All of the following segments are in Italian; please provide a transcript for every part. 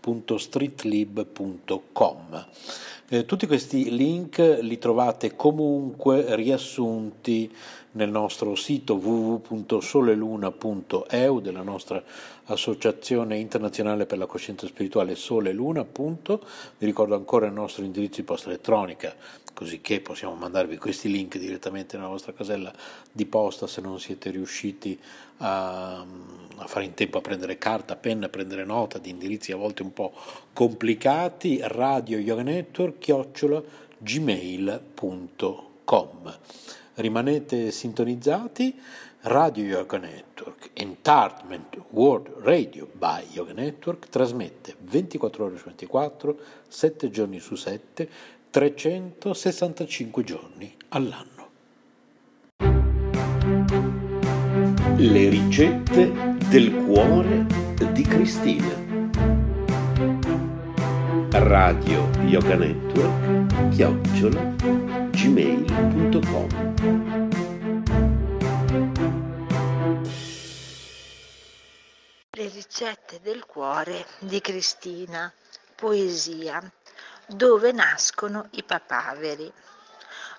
snails-paceedition.stores.streetlib.com. Eh, tutti questi link li trovate comunque riassunti nel nostro sito www.soleluna.eu della nostra associazione internazionale per la coscienza spirituale Sole Luna. Vi ricordo ancora il nostro indirizzo di posta elettronica, così che possiamo mandarvi questi link direttamente nella vostra casella di posta se non siete riusciti a, a fare in tempo a prendere carta, penna, a prendere nota di indirizzi a volte un po' complicati. Radio Yoga Network, chiocciola gmail.com rimanete sintonizzati. Radio Yoga Network, Entertainment World Radio by Yoga Network, trasmette 24 ore su 24, 7 giorni su 7, 365 giorni all'anno. Le ricette del cuore di Cristina. Radio Yoga Network, chiocciola, gmail.com Le ricette del cuore di Cristina. Poesia. Dove nascono i papaveri.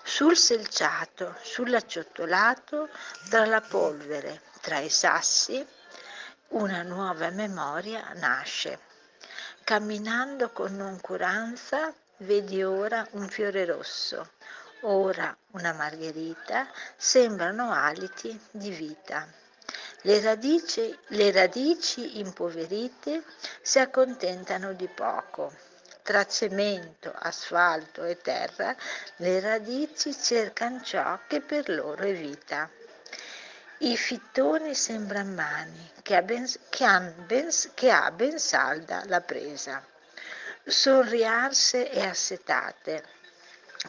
Sul selciato, sull'acciottolato, tra la polvere, tra i sassi, una nuova memoria nasce. Camminando con noncuranza, vedi ora un fiore rosso, ora una margherita, sembrano aliti di vita. Le radici, le radici impoverite si accontentano di poco. Tra cemento, asfalto e terra, le radici cercano ciò che per loro è vita. I fittoni sembran mani che ha ben, che ben, che ha ben salda la presa. Son riarse e assetate,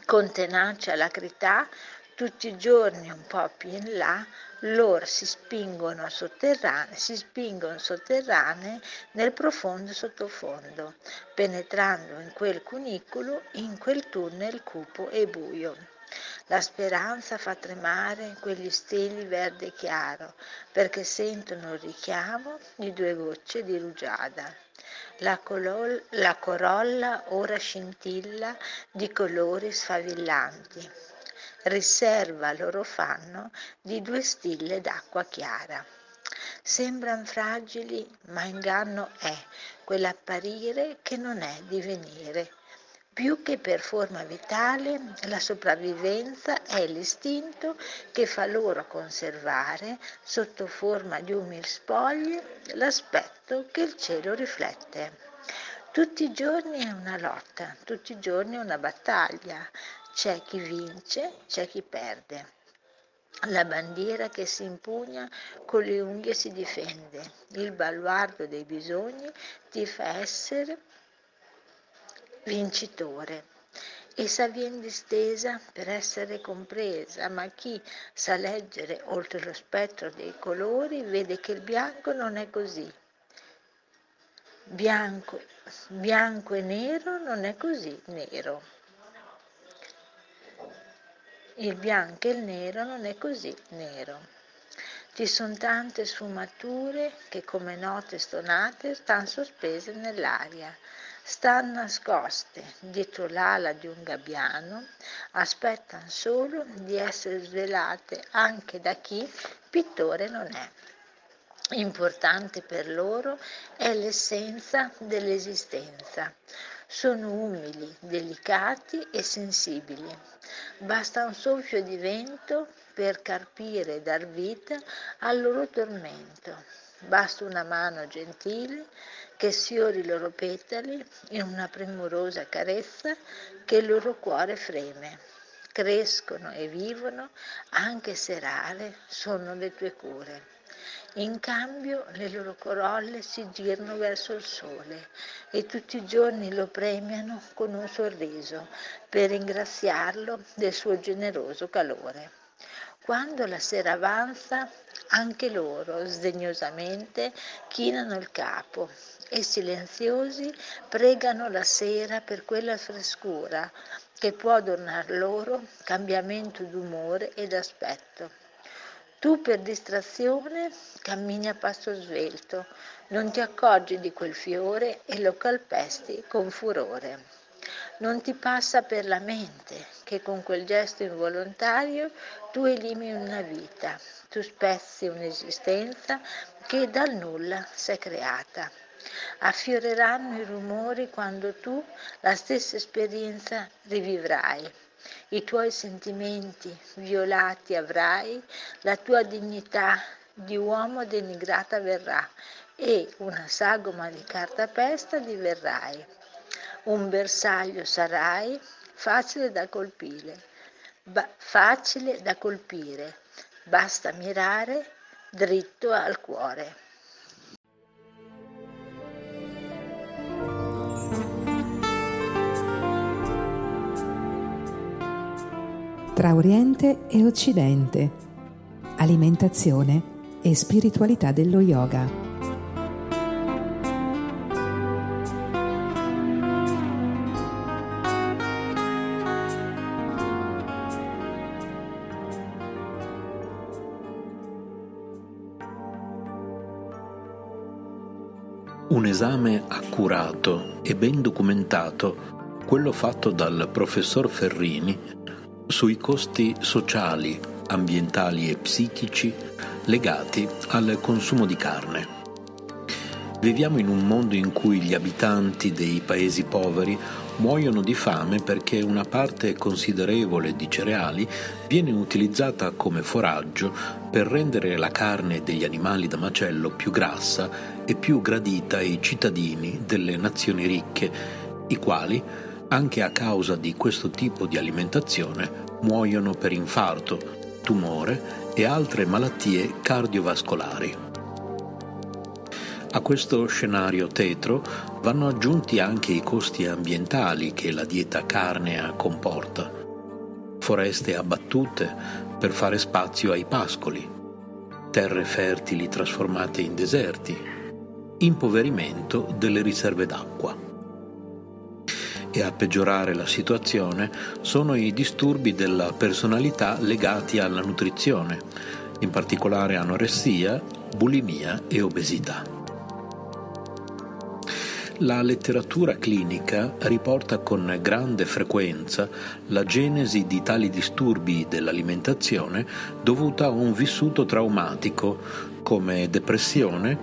con tenace alacrità, tutti i giorni un po' più in là, loro si spingono sotterranee, si spingono sotterranee nel profondo sottofondo, penetrando in quel cunicolo, in quel tunnel cupo e buio. La speranza fa tremare quegli steli verde chiaro, perché sentono il richiamo di due gocce di rugiada. La, colol- la corolla ora scintilla di colori sfavillanti riserva loro fanno di due stille d'acqua chiara. Sembran fragili, ma inganno è quell'apparire che non è divenire. Più che per forma vitale, la sopravvivenza è l'istinto che fa loro conservare, sotto forma di umili spoglie, l'aspetto che il cielo riflette. Tutti i giorni è una lotta, tutti i giorni è una battaglia, c'è chi vince, c'è chi perde. La bandiera che si impugna con le unghie si difende. Il baluardo dei bisogni ti fa essere vincitore. Essa viene distesa per essere compresa, ma chi sa leggere oltre lo spettro dei colori vede che il bianco non è così. Bianco, bianco e nero non è così nero il bianco e il nero non è così nero. Ci sono tante sfumature che come note stonate stanno sospese nell'aria, stanno nascoste dietro l'ala di un gabbiano, aspettano solo di essere svelate anche da chi pittore non è. Importante per loro è l'essenza dell'esistenza, sono umili, delicati e sensibili. Basta un soffio di vento per carpire e dar vita al loro tormento. Basta una mano gentile che sfiori i loro petali in una premurosa carezza che il loro cuore freme. Crescono e vivono anche se rare sono le tue cure. In cambio le loro corolle si girano verso il sole e tutti i giorni lo premiano con un sorriso per ringraziarlo del suo generoso calore. Quando la sera avanza, anche loro sdegnosamente chinano il capo e silenziosi pregano la sera per quella frescura che può donar loro cambiamento d'umore ed aspetto. Tu per distrazione cammini a passo svelto, non ti accorgi di quel fiore e lo calpesti con furore. Non ti passa per la mente che con quel gesto involontario tu elimini una vita, tu spezzi un'esistenza che dal nulla si è creata. Affioreranno i rumori quando tu la stessa esperienza rivivrai i tuoi sentimenti violati avrai, la tua dignità di uomo denigrata verrà e una sagoma di cartapesta diverrai. Un bersaglio sarai facile da colpire, ba- facile da colpire, basta mirare dritto al cuore. Tra Oriente e Occidente, alimentazione e spiritualità dello yoga. Un esame accurato e ben documentato quello fatto dal professor Ferrini sui costi sociali, ambientali e psichici legati al consumo di carne. Viviamo in un mondo in cui gli abitanti dei paesi poveri muoiono di fame perché una parte considerevole di cereali viene utilizzata come foraggio per rendere la carne degli animali da macello più grassa e più gradita ai cittadini delle nazioni ricche, i quali, anche a causa di questo tipo di alimentazione, muoiono per infarto, tumore e altre malattie cardiovascolari. A questo scenario tetro vanno aggiunti anche i costi ambientali che la dieta carnea comporta. Foreste abbattute per fare spazio ai pascoli, terre fertili trasformate in deserti, impoverimento delle riserve d'acqua. E a peggiorare la situazione sono i disturbi della personalità legati alla nutrizione, in particolare anoressia, bulimia e obesità. La letteratura clinica riporta con grande frequenza la genesi di tali disturbi dell'alimentazione dovuta a un vissuto traumatico come depressione,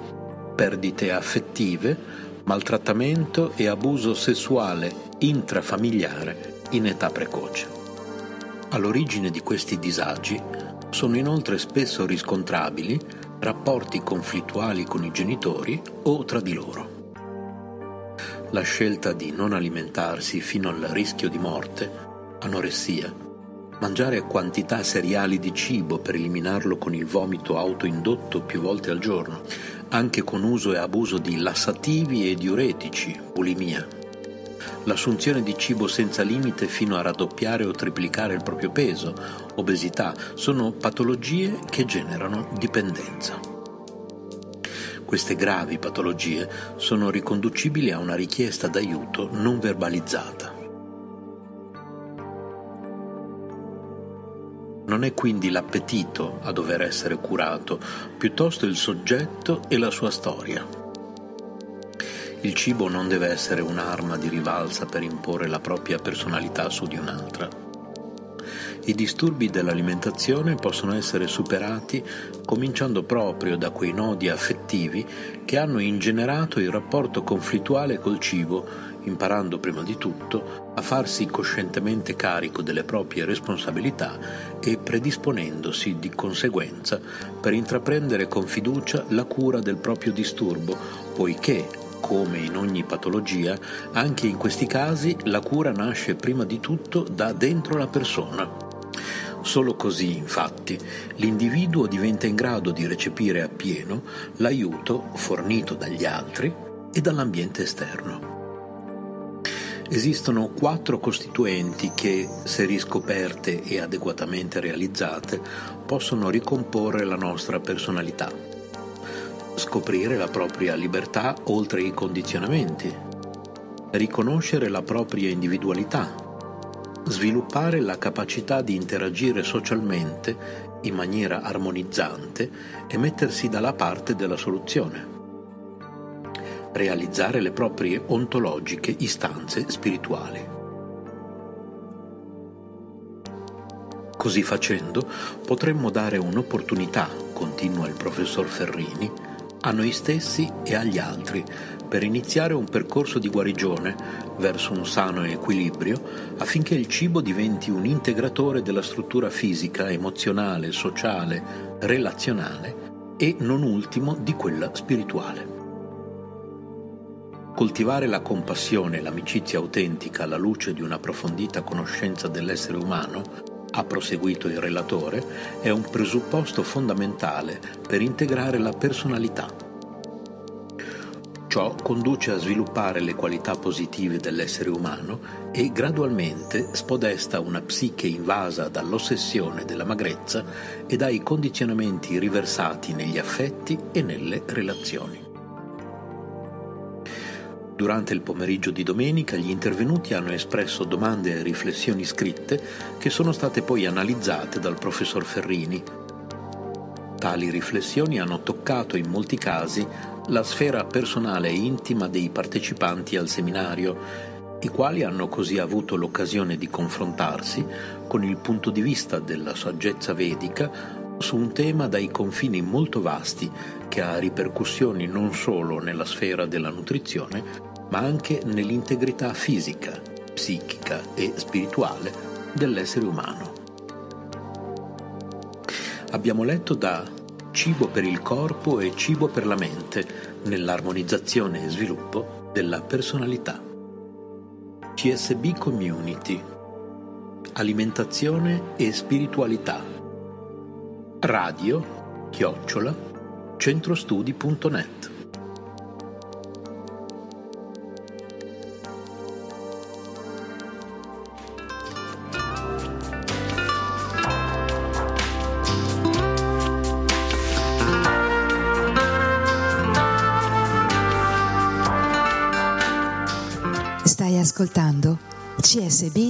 perdite affettive, maltrattamento e abuso sessuale intrafamiliare in età precoce. All'origine di questi disagi sono inoltre spesso riscontrabili rapporti conflittuali con i genitori o tra di loro. La scelta di non alimentarsi fino al rischio di morte, anoressia, mangiare quantità seriali di cibo per eliminarlo con il vomito autoindotto più volte al giorno, anche con uso e abuso di lassativi e diuretici, bulimia. L'assunzione di cibo senza limite fino a raddoppiare o triplicare il proprio peso, obesità, sono patologie che generano dipendenza. Queste gravi patologie sono riconducibili a una richiesta d'aiuto non verbalizzata. Non è quindi l'appetito a dover essere curato, piuttosto il soggetto e la sua storia. Il cibo non deve essere un'arma di rivalsa per imporre la propria personalità su di un'altra. I disturbi dell'alimentazione possono essere superati cominciando proprio da quei nodi affettivi che hanno ingenerato il rapporto conflittuale col cibo, imparando prima di tutto a farsi coscientemente carico delle proprie responsabilità e predisponendosi di conseguenza per intraprendere con fiducia la cura del proprio disturbo, poiché come in ogni patologia, anche in questi casi la cura nasce prima di tutto da dentro la persona. Solo così, infatti, l'individuo diventa in grado di recepire appieno l'aiuto fornito dagli altri e dall'ambiente esterno. Esistono quattro costituenti che, se riscoperte e adeguatamente realizzate, possono ricomporre la nostra personalità. Scoprire la propria libertà oltre i condizionamenti. Riconoscere la propria individualità sviluppare la capacità di interagire socialmente in maniera armonizzante e mettersi dalla parte della soluzione, realizzare le proprie ontologiche istanze spirituali. Così facendo potremmo dare un'opportunità, continua il professor Ferrini, a noi stessi e agli altri per iniziare un percorso di guarigione verso un sano equilibrio affinché il cibo diventi un integratore della struttura fisica, emozionale, sociale, relazionale e non ultimo di quella spirituale. Coltivare la compassione e l'amicizia autentica alla luce di un'approfondita conoscenza dell'essere umano, ha proseguito il relatore, è un presupposto fondamentale per integrare la personalità Ciò conduce a sviluppare le qualità positive dell'essere umano e gradualmente spodesta una psiche invasa dall'ossessione della magrezza e dai condizionamenti riversati negli affetti e nelle relazioni. Durante il pomeriggio di domenica gli intervenuti hanno espresso domande e riflessioni scritte che sono state poi analizzate dal professor Ferrini. Tali riflessioni hanno toccato in molti casi la sfera personale e intima dei partecipanti al seminario i quali hanno così avuto l'occasione di confrontarsi con il punto di vista della saggezza vedica su un tema dai confini molto vasti che ha ripercussioni non solo nella sfera della nutrizione, ma anche nell'integrità fisica, psichica e spirituale dell'essere umano. Abbiamo letto da Cibo per il corpo e cibo per la mente nell'armonizzazione e sviluppo della personalità. CSB Community Alimentazione e spiritualità radio chiocciola centrostudi.net CSB Radio.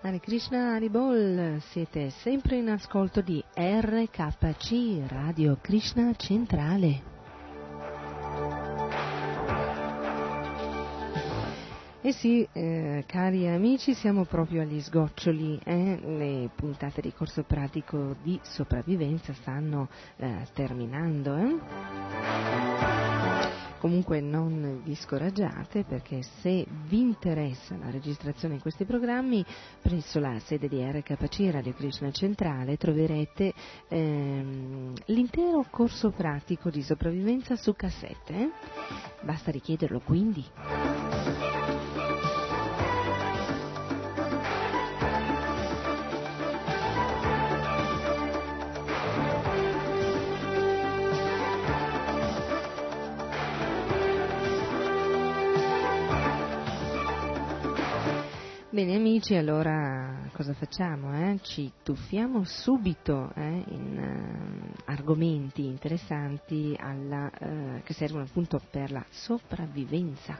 Hare Krishna Haribol, siete sempre in ascolto di RKC, Radio Krishna Centrale. Eh sì, eh, cari amici, siamo proprio agli sgoccioli, eh? le puntate di corso pratico di sopravvivenza stanno eh, terminando. Comunque non vi scoraggiate perché se vi interessa la registrazione di questi programmi, presso la sede di RKC Radio Krishna Centrale troverete ehm, l'intero corso pratico di sopravvivenza su cassette. Basta richiederlo quindi. Bene amici, allora cosa facciamo? Eh? Ci tuffiamo subito eh, in uh, argomenti interessanti alla, uh, che servono appunto per la sopravvivenza.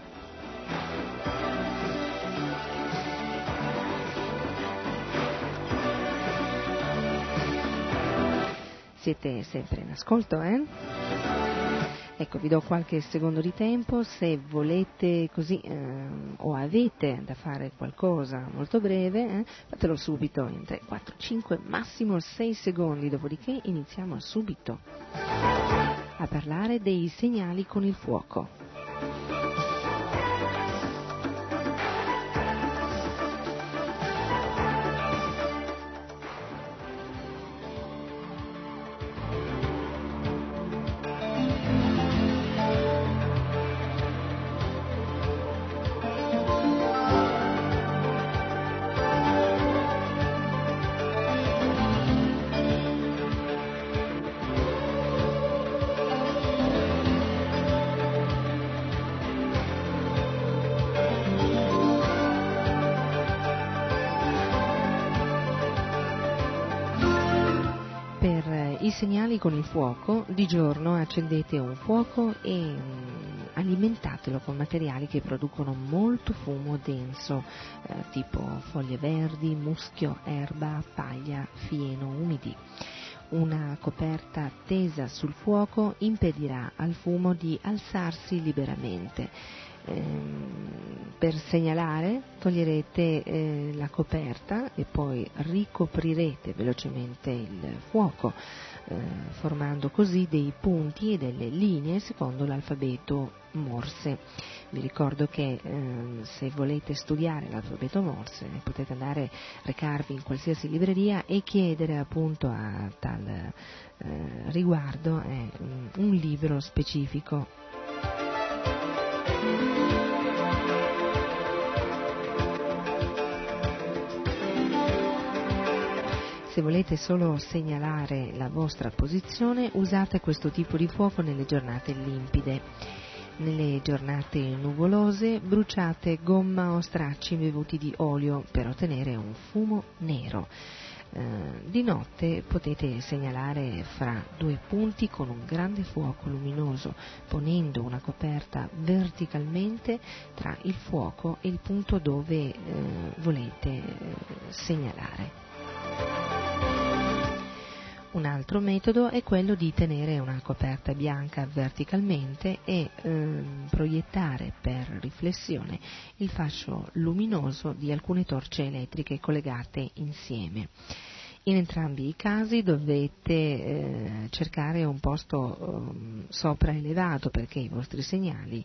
Siete sempre in ascolto, eh? Ecco, vi do qualche secondo di tempo, se volete così ehm, o avete da fare qualcosa molto breve, eh, fatelo subito in 3, 4, 5, massimo 6 secondi, dopodiché iniziamo subito a parlare dei segnali con il fuoco. Con il fuoco, di giorno accendete un fuoco e mm, alimentatelo con materiali che producono molto fumo denso, eh, tipo foglie verdi, muschio, erba, paglia, fieno, umidi. Una coperta tesa sul fuoco impedirà al fumo di alzarsi liberamente per segnalare toglierete eh, la coperta e poi ricoprirete velocemente il fuoco, eh, formando così dei punti e delle linee secondo l'alfabeto Morse. Vi ricordo che eh, se volete studiare l'alfabeto Morse potete andare a recarvi in qualsiasi libreria e chiedere appunto a tal eh, riguardo eh, un libro specifico se volete solo segnalare la vostra posizione, usate questo tipo di fuoco nelle giornate limpide. Nelle giornate nuvolose bruciate gomma o stracci imbevuti di olio per ottenere un fumo nero. Eh, di notte potete segnalare fra due punti con un grande fuoco luminoso, ponendo una coperta verticalmente tra il fuoco e il punto dove eh, volete eh, segnalare. Un altro metodo è quello di tenere una coperta bianca verticalmente e ehm, proiettare per riflessione il fascio luminoso di alcune torce elettriche collegate insieme. In entrambi i casi dovete eh, cercare un posto eh, sopraelevato perché i vostri segnali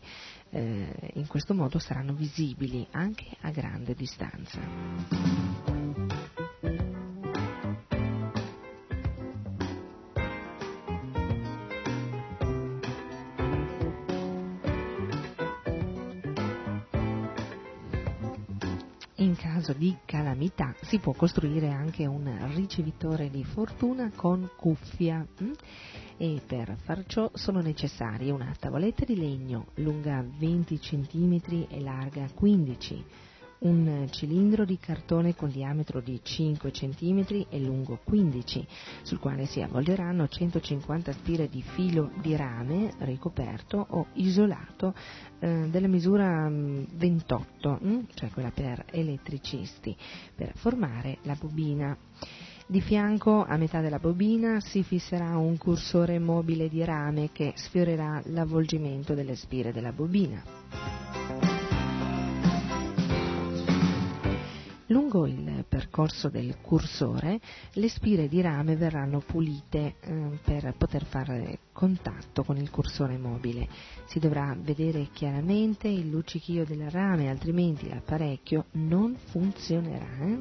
eh, in questo modo saranno visibili anche a grande distanza. In caso di calamità si può costruire anche un ricevitore di fortuna con cuffia hm? e per far ciò sono necessarie una tavoletta di legno lunga 20 cm e larga 15 un cilindro di cartone con diametro di 5 cm e lungo 15, sul quale si avvolgeranno 150 spire di filo di rame ricoperto o isolato eh, della misura 28, mm, mm, cioè quella per elettricisti, per formare la bobina. Di fianco, a metà della bobina, si fisserà un cursore mobile di rame che sfiorerà l'avvolgimento delle spire della bobina. Lungo il percorso del cursore le spire di rame verranno pulite eh, per poter fare contatto con il cursore mobile. Si dovrà vedere chiaramente il luccichio del rame, altrimenti l'apparecchio non funzionerà. Eh?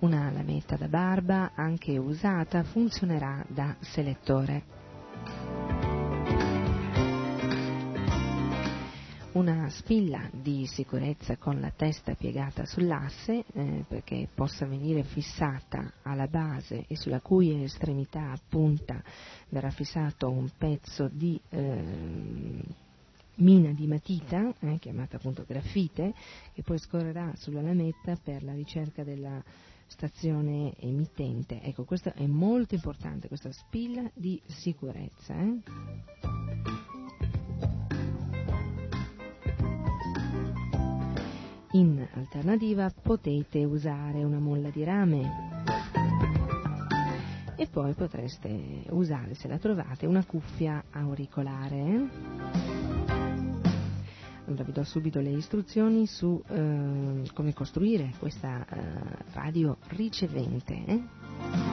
Una lametta da barba, anche usata, funzionerà da selettore. Una spilla di sicurezza con la testa piegata sull'asse eh, perché possa venire fissata alla base e sulla cui estremità punta verrà fissato un pezzo di eh, mina di matita, eh, chiamata appunto grafite, che poi scorrerà sulla lametta per la ricerca della stazione emittente. Ecco, questo è molto importante, questa spilla di sicurezza. In alternativa potete usare una molla di rame e poi potreste usare, se la trovate, una cuffia auricolare. Allora vi do subito le istruzioni su eh, come costruire questa eh, radio ricevente. Eh?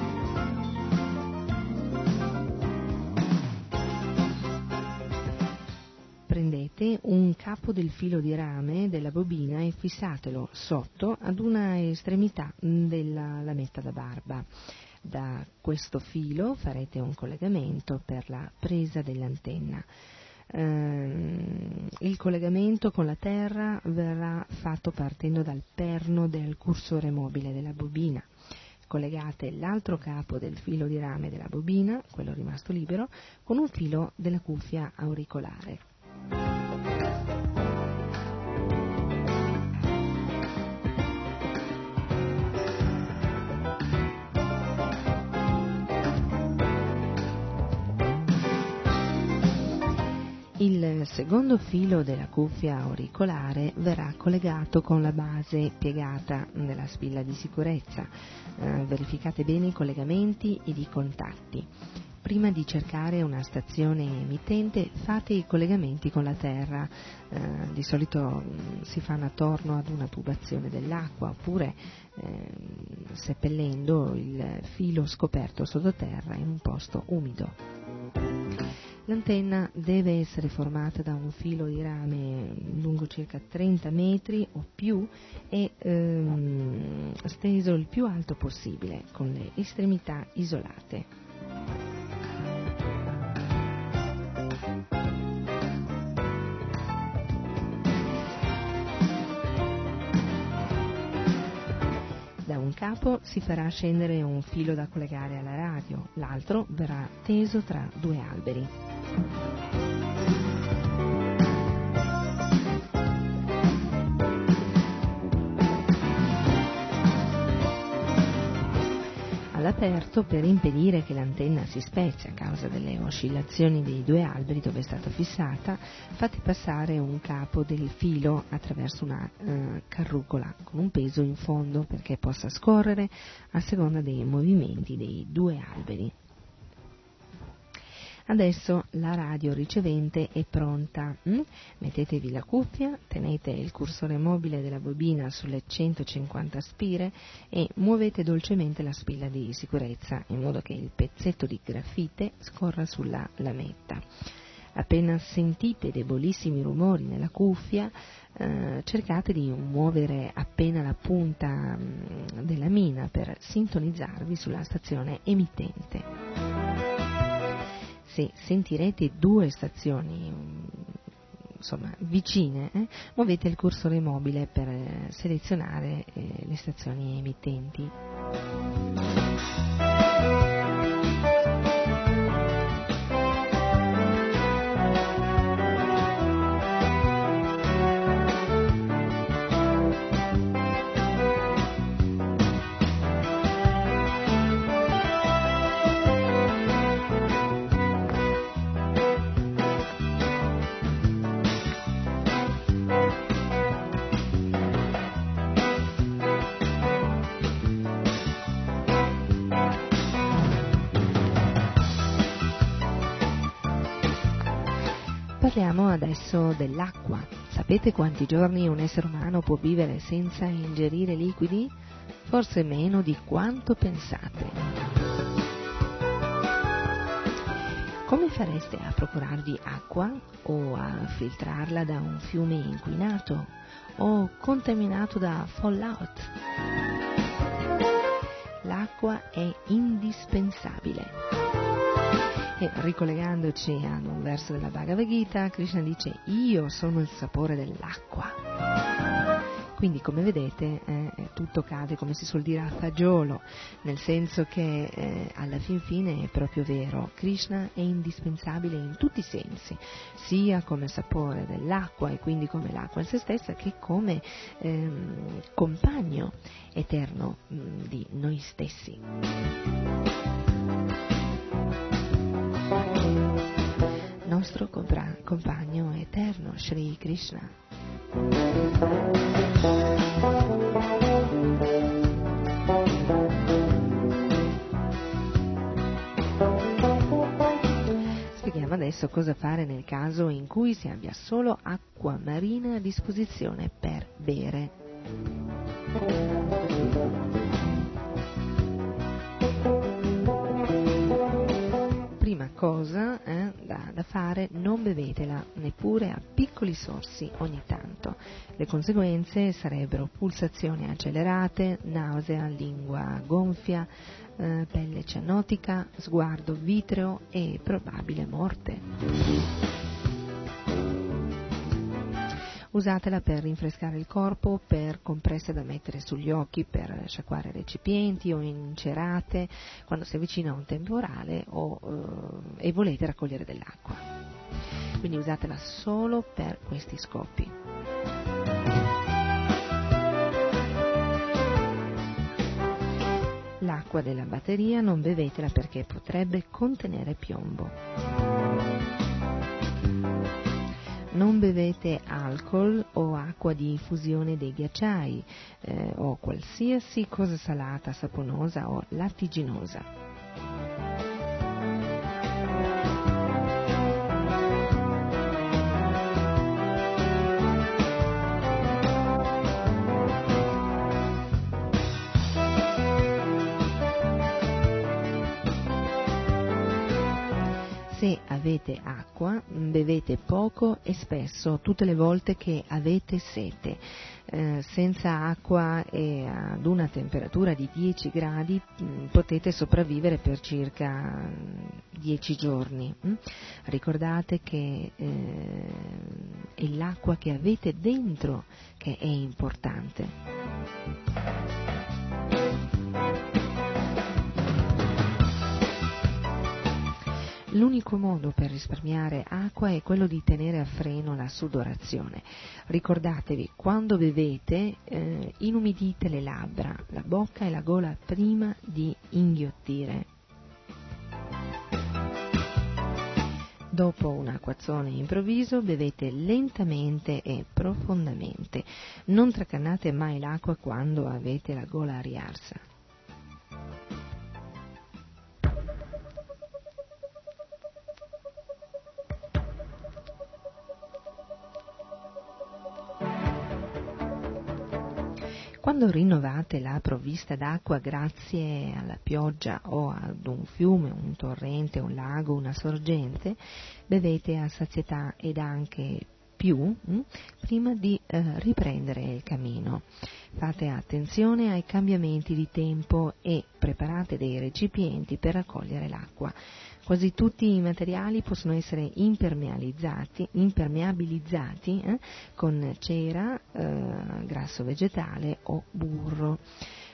Prendete un capo del filo di rame della bobina e fissatelo sotto ad una estremità della lametta da barba. Da questo filo farete un collegamento per la presa dell'antenna. Eh, il collegamento con la terra verrà fatto partendo dal perno del cursore mobile della bobina. Collegate l'altro capo del filo di rame della bobina, quello rimasto libero, con un filo della cuffia auricolare. Secondo filo della cuffia auricolare verrà collegato con la base piegata della spilla di sicurezza. Eh, verificate bene i collegamenti ed i contatti. Prima di cercare una stazione emittente fate i collegamenti con la terra, eh, di solito mh, mm, si fanno attorno ad una tubazione dell'acqua oppure eh, seppellendo il filo scoperto sottoterra in un posto umido. L'antenna deve essere formata da un filo di rame lungo circa 30 metri o più e ehm, steso il più alto possibile, con le estremità isolate. Capo si farà scendere un filo da collegare alla radio, l'altro verrà teso tra due alberi. All'aperto per impedire che l'antenna si spezzi a causa delle oscillazioni dei due alberi dove è stata fissata, fate passare un capo del filo attraverso una eh, carrucola con un peso in fondo perché possa scorrere a seconda dei movimenti dei due alberi. Adesso la radio ricevente è pronta. Mm? Mettetevi la cuffia, tenete il cursore mobile della bobina sulle 150 spire e muovete dolcemente la spilla di sicurezza in modo che il pezzetto di grafite scorra sulla lametta. Appena sentite debolissimi rumori nella cuffia, eh, cercate di muovere appena la punta mm, della mina per sintonizzarvi sulla stazione emittente se sentirete due stazioni insomma, vicine, eh, muovete il cursore mobile per eh, selezionare eh, le stazioni emittenti. Sapete quanti giorni un essere umano può vivere senza ingerire liquidi? Forse meno di quanto pensate. Come fareste a procurarvi acqua o a filtrarla da un fiume inquinato o contaminato da fallout? L'acqua è indispensabile. E ricollegandoci a un verso della Bhagavad Gita, Krishna dice io sono il sapore dell'acqua. Quindi come vedete eh, tutto cade, come si suol dire, a fagiolo, nel senso che eh, alla fin fine è proprio vero, Krishna è indispensabile in tutti i sensi, sia come sapore dell'acqua e quindi come l'acqua in se stessa, che come ehm, compagno eterno mh, mm, di noi stessi. Nostro compagno eterno, Sri Krishna. Spieghiamo adesso cosa fare nel caso in cui si abbia solo acqua marina a disposizione per bere. Prima cosa, eh, da, da fare, non bevetela neppure a piccoli sorsi ogni tanto. Le conseguenze sarebbero pulsazioni accelerate, nausea, lingua gonfia, eh, pelle cianotica, sguardo vitreo e probabile morte. Usatela per rinfrescare il corpo, per compresse da mettere sugli occhi, per sciacquare recipienti o incerate quando si avvicina un temporale o, eh, e volete raccogliere dell'acqua. Quindi usatela solo per questi scopi. L'acqua della batteria non bevetela perché potrebbe contenere piombo. Non bevete alcol o acqua di infusione dei ghiacciai eh, o qualsiasi cosa salata, saponosa o lattiginosa. Avete acqua, bevete poco e spesso, tutte le volte che avete sete. Eh, senza acqua e ad una temperatura di 10 gradi mh, mm, potete sopravvivere per circa 10 giorni. Mh? Ricordate che eh, è l'acqua che avete dentro che è importante. L'unico modo per risparmiare acqua è quello di tenere a freno la sudorazione. Ricordatevi, quando bevete, eh, inumidite le labbra, la bocca e la gola prima di inghiottire. Dopo un acquazzone improvviso bevete lentamente e profondamente. Non tracannate mai l'acqua quando avete la gola riarsa. Quando rinnovate la provvista d'acqua grazie alla pioggia o ad un fiume, un torrente, un lago, una sorgente, bevete a sazietà ed anche più mh, hm, prima di eh, riprendere il cammino. Fate attenzione ai cambiamenti di tempo e preparate dei recipienti per raccogliere l'acqua. Quasi tutti i materiali possono essere impermeabilizzati, impermeabilizzati eh, con cera, eh, grasso vegetale o burro.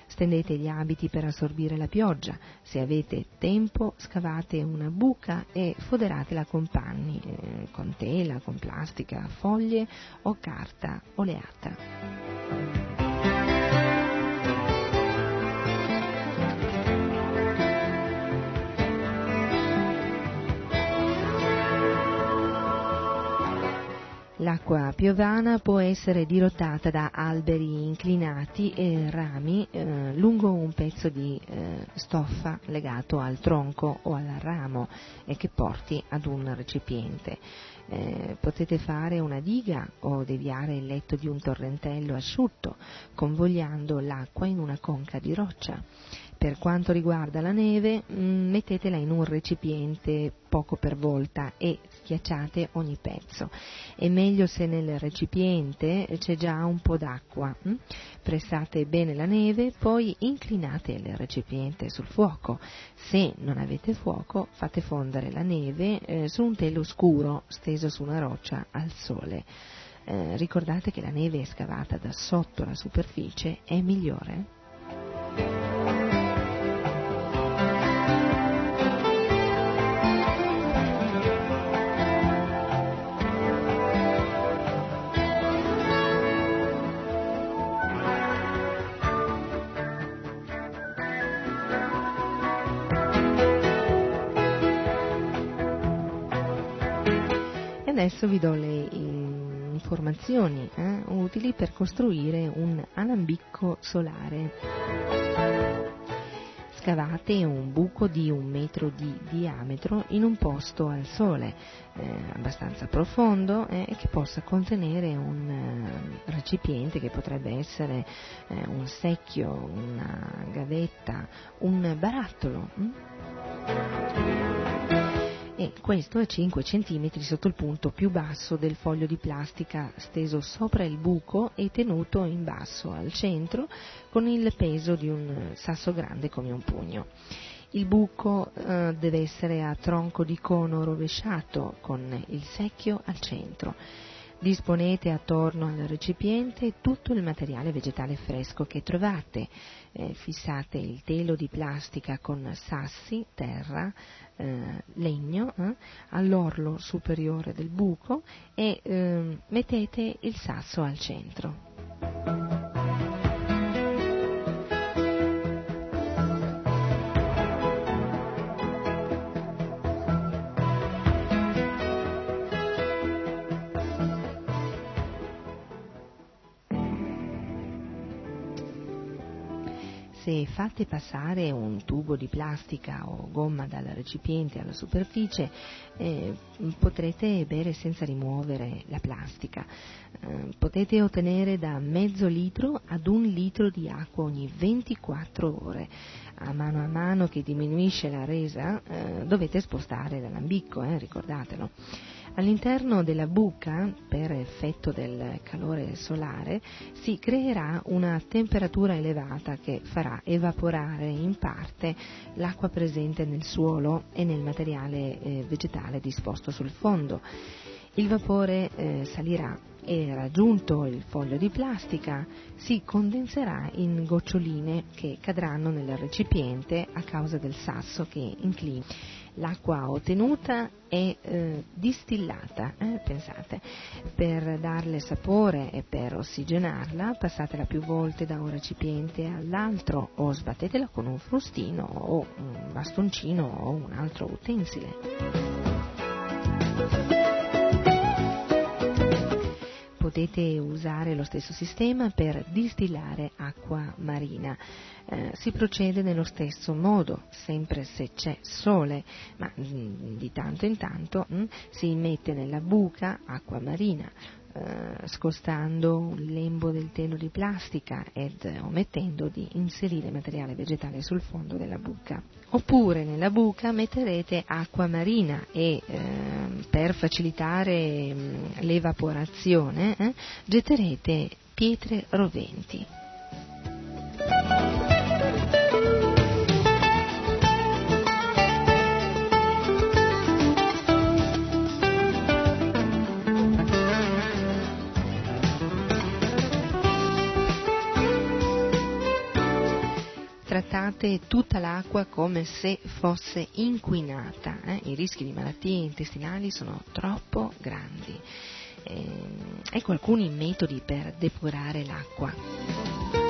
Stendete gli abiti per assorbire la pioggia. Se avete tempo, scavate una buca e foderatela con panni, eh, con tela, con plastica, foglie o carta oleata. L'acqua piovana può essere dirottata da alberi inclinati e rami eh, lungo un pezzo di eh, stoffa legato al tronco o al ramo e che porti ad un recipiente. Eh, potete fare una diga o deviare il letto di un torrentello asciutto, convogliando l'acqua in una conca di roccia. Per quanto riguarda la neve, mm, mettetela in un recipiente poco per volta e schiacciate ogni pezzo. È meglio se nel recipiente c'è già un po' d'acqua. Mh? Pressate bene la neve, poi inclinate il recipiente sul fuoco. Se non avete fuoco, fate fondere la neve eh, su un telo scuro steso su una roccia al sole. Eh, ricordate che la neve scavata da sotto la superficie è migliore. Adesso vi do le informazioni eh, utili per costruire un alambicco solare. Scavate un buco di un metro di diametro in un posto al sole, eh, abbastanza profondo e eh, che possa contenere un eh, recipiente che potrebbe essere eh, un secchio, una gavetta, un barattolo. Hm? E questo è 5 cm sotto il punto più basso del foglio di plastica steso sopra il buco e tenuto in basso al centro con il peso di un sasso grande come un pugno. Il buco eh, deve essere a tronco di cono rovesciato con il secchio al centro. Disponete attorno al recipiente tutto il materiale vegetale fresco che trovate. Eh, fissate il telo di plastica con sassi, terra, eh, legno eh, all'orlo superiore del buco e ehm, mettete il sasso al centro. Fate passare un tubo di plastica o gomma dal recipiente alla superficie, eh, potrete bere senza rimuovere la plastica. Eh, potete ottenere da mezzo litro ad un litro di acqua ogni 24 ore. A mano a mano che diminuisce la resa, eh, dovete spostare l'alambicco, eh, ricordatelo. All'interno della buca, per effetto del calore solare, si creerà una temperatura elevata che farà evaporare in parte l'acqua presente nel suolo e nel materiale eh, vegetale disposto sul fondo. Il vapore eh, salirà e raggiunto il foglio di plastica si condenserà in goccioline che cadranno nel recipiente a causa del sasso che inclina l'acqua ottenuta è eh, distillata, eh, pensate, per darle sapore e per ossigenarla passatela più volte da un recipiente all'altro o sbattetela con un frustino o un bastoncino o un altro utensile potete usare lo stesso sistema per distillare acqua marina. Eh, si procede nello stesso modo, sempre se c'è sole, ma mh, mm, di tanto in tanto mh, mm, si mette nella buca acqua marina, eh, scostando un lembo del telo di plastica ed omettendo di inserire materiale vegetale sul fondo della buca. Oppure nella buca metterete acqua marina e eh, per facilitare mh, mm, l'evaporazione eh, getterete pietre roventi. Trattate tutta l'acqua come se fosse inquinata. Eh? I rischi di malattie intestinali sono troppo grandi. Eh, ecco alcuni metodi per depurare l'acqua.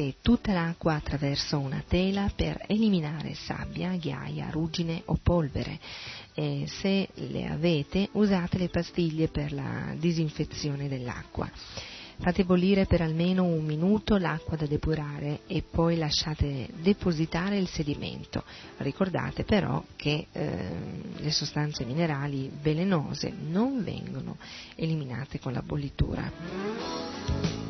Filtrate tutta l'acqua attraverso una tela per eliminare sabbia, ghiaia, ruggine o polvere. E se le avete, usate le pastiglie per la disinfezione dell'acqua. Fate bollire per almeno un minuto l'acqua da depurare e poi lasciate depositare il sedimento. Ricordate però che eh, le sostanze minerali velenose non vengono eliminate con la bollitura.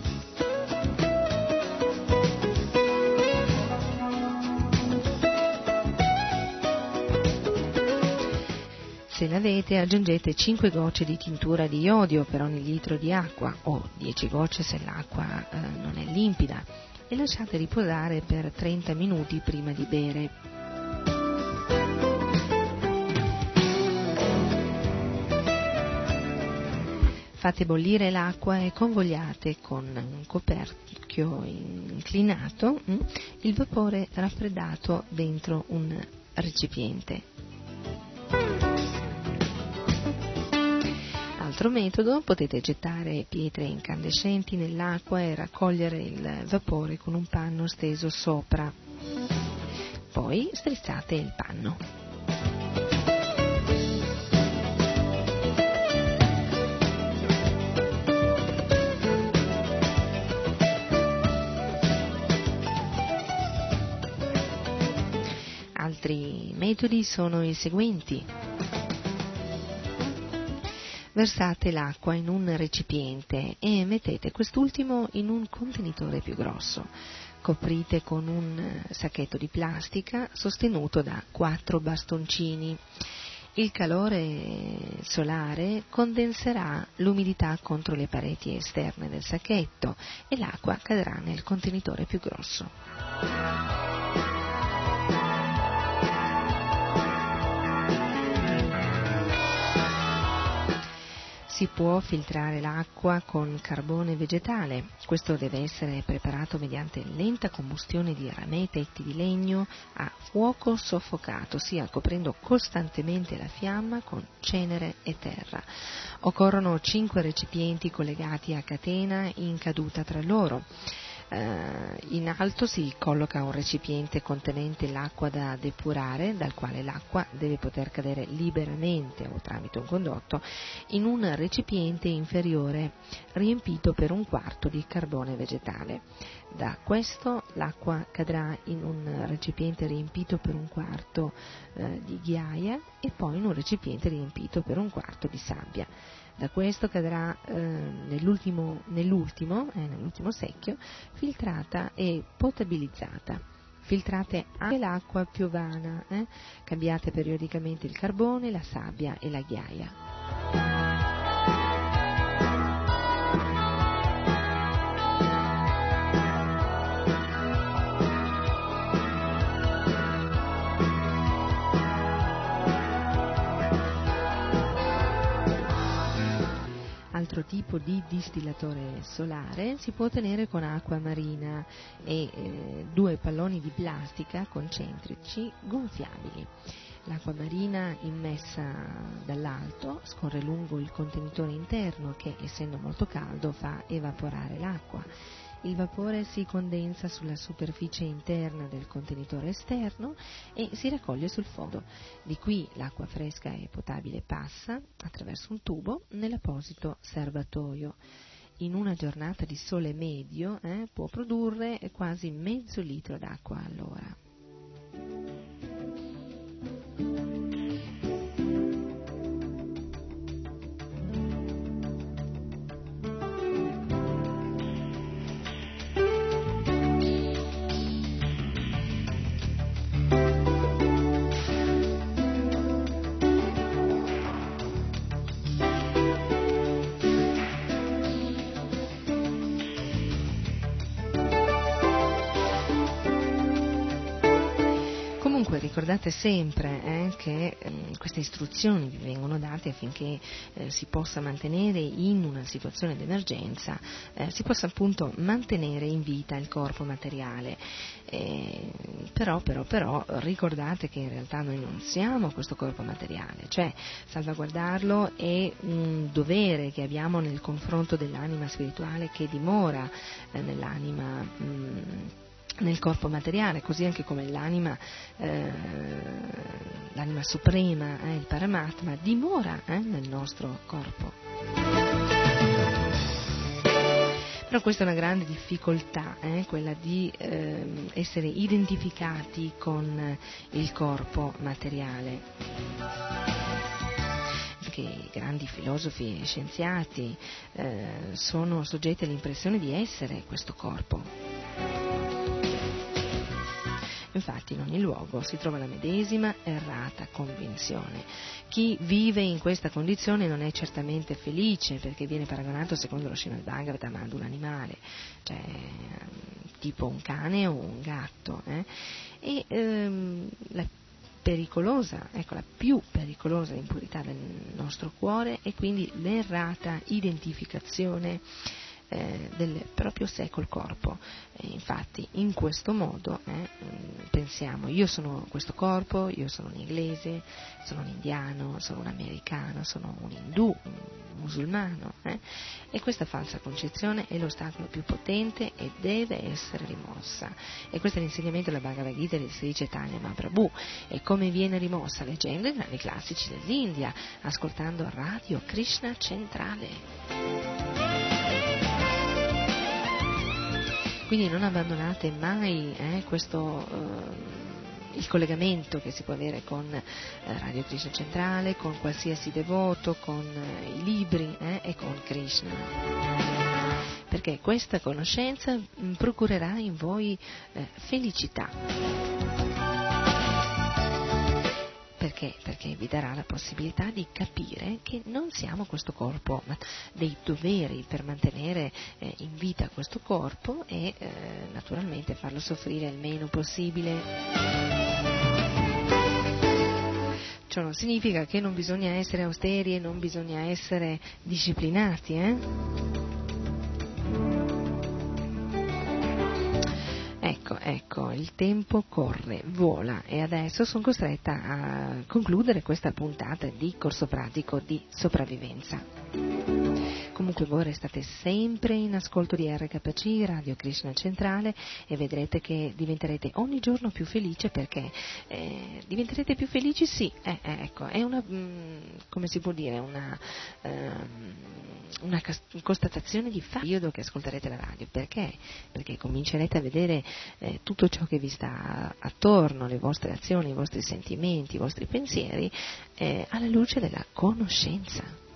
Se l'avete aggiungete 5 gocce di tintura di iodio per ogni litro di acqua o 10 gocce se l'acqua eh, non è limpida e lasciate riposare per 30 minuti prima di bere. Fate bollire l'acqua e convogliate con un coperchio inclinato hm, il vapore raffreddato dentro un recipiente. Altro metodo, potete gettare pietre incandescenti nell'acqua e raccogliere il vapore con un panno steso sopra. Poi strizzate il panno. Altri metodi sono i seguenti versate l'acqua in un recipiente e mettete quest'ultimo in un contenitore più grosso. Coprite con un sacchetto di plastica sostenuto da quattro bastoncini. Il calore solare condenserà l'umidità contro le pareti esterne del sacchetto e l'acqua cadrà nel contenitore più grosso. Si può filtrare l'acqua con carbone vegetale. Questo deve essere preparato mediante lenta combustione di rame e tetti di legno a fuoco soffocato, ossia coprendo costantemente la fiamma con cenere e terra. Occorrono cinque recipienti collegati a catena in caduta tra loro. Eh, in alto si colloca un recipiente contenente l'acqua da depurare, dal quale l'acqua deve poter cadere liberamente o tramite un condotto in un recipiente inferiore riempito per un quarto di carbone vegetale. Da questo l'acqua cadrà in un recipiente riempito per un quarto eh, di ghiaia e poi in un recipiente riempito per un quarto di sabbia. Da questo cadrà eh, nell'ultimo, nell'ultimo, eh, nell'ultimo secchio filtrata e potabilizzata filtrate anche l'acqua piovana, eh? cambiate periodicamente il carbone, la sabbia e la ghiaia. Altro tipo di distillatore solare si può ottenere con acqua marina e eh, due palloni di plastica concentrici gonfiabili. L'acqua marina immessa dall'alto scorre lungo il contenitore interno che, essendo molto caldo, fa evaporare l'acqua il vapore si condensa sulla superficie interna del contenitore esterno e si raccoglie sul fondo. Di qui l'acqua fresca e potabile passa attraverso un tubo nell'apposito serbatoio. In una giornata di sole medio eh, può produrre quasi mezzo litro d'acqua all'ora. Ricordate sempre eh, che eh, queste istruzioni vi vengono date affinché eh, si possa mantenere in una situazione d'emergenza, eh, si possa appunto mantenere in vita il corpo materiale. Eh, però, però, però ricordate che in realtà noi non siamo questo corpo materiale, cioè salvaguardarlo è un dovere che abbiamo nel confronto dell'anima spirituale che dimora eh, nell'anima. Mh, mm, nel corpo materiale, così anche come l'anima, eh, l'anima suprema, eh, il Paramatma, dimora eh, nel nostro corpo. Però questa è una grande difficoltà, eh, quella di ehm, essere identificati con il corpo materiale Perché i grandi filosofi e scienziati eh, sono soggetti all'impressione di essere questo corpo. Infatti in ogni luogo si trova la medesima errata convinzione. Chi vive in questa condizione non è certamente felice perché viene paragonato secondo lo Srimad Bhagavatam ad un animale, cioè tipo un cane o un gatto. Eh? E ehm, la pericolosa, ecco la più pericolosa impurità del nostro cuore è quindi l'errata identificazione eh, del proprio sé col corpo. E infatti in questo modo eh, pensiamo io sono questo corpo, io sono un inglese, sono un indiano, sono un americano, sono un indù, un musulmano eh? e questa falsa concezione è l'ostacolo più potente e deve essere rimossa. E questo è l'insegnamento della Bhagavad Gita di Sri Chaitanya Mahaprabhu e come viene rimossa leggendo i grandi classici dell'India, ascoltando Radio Krishna Centrale. Quindi non abbandonate mai eh, questo, eh, il collegamento che si può avere con eh, Radio Krishna Centrale, con qualsiasi devoto, con eh, i libri eh, e con Krishna. Perché questa conoscenza mm, procurerà in voi felicità. Perché? Perché vi darà la possibilità di capire che non siamo questo corpo, ma dei doveri per mantenere eh, in vita questo corpo e eh, naturalmente farlo soffrire il meno possibile. Ciò non significa che non bisogna essere austeri e non bisogna essere disciplinati, eh? Ecco, ecco, il tempo corre, vola e adesso sono costretta a concludere questa puntata di corso pratico di sopravvivenza. Comunque voi restate sempre in ascolto di RKC, Radio Krishna Centrale e vedrete che diventerete ogni giorno più felici perché eh, diventerete più felici sì, eh, eh, ecco, è una, mh, mm, come si può dire, una, ehm, una constatazione di periodo che ascolterete la radio, perché? Perché comincerete a vedere eh, tutto ciò che vi sta attorno, le vostre azioni, i vostri sentimenti, i vostri pensieri, eh, alla luce della conoscenza.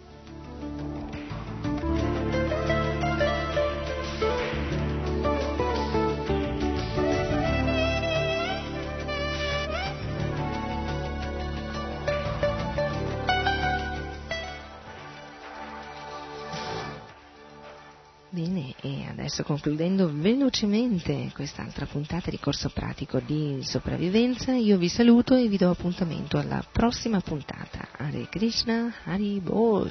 Adesso concludendo velocemente quest'altra puntata di corso pratico di sopravvivenza, io vi saluto e vi do appuntamento alla prossima puntata. Hare Krishna, Hari Bol.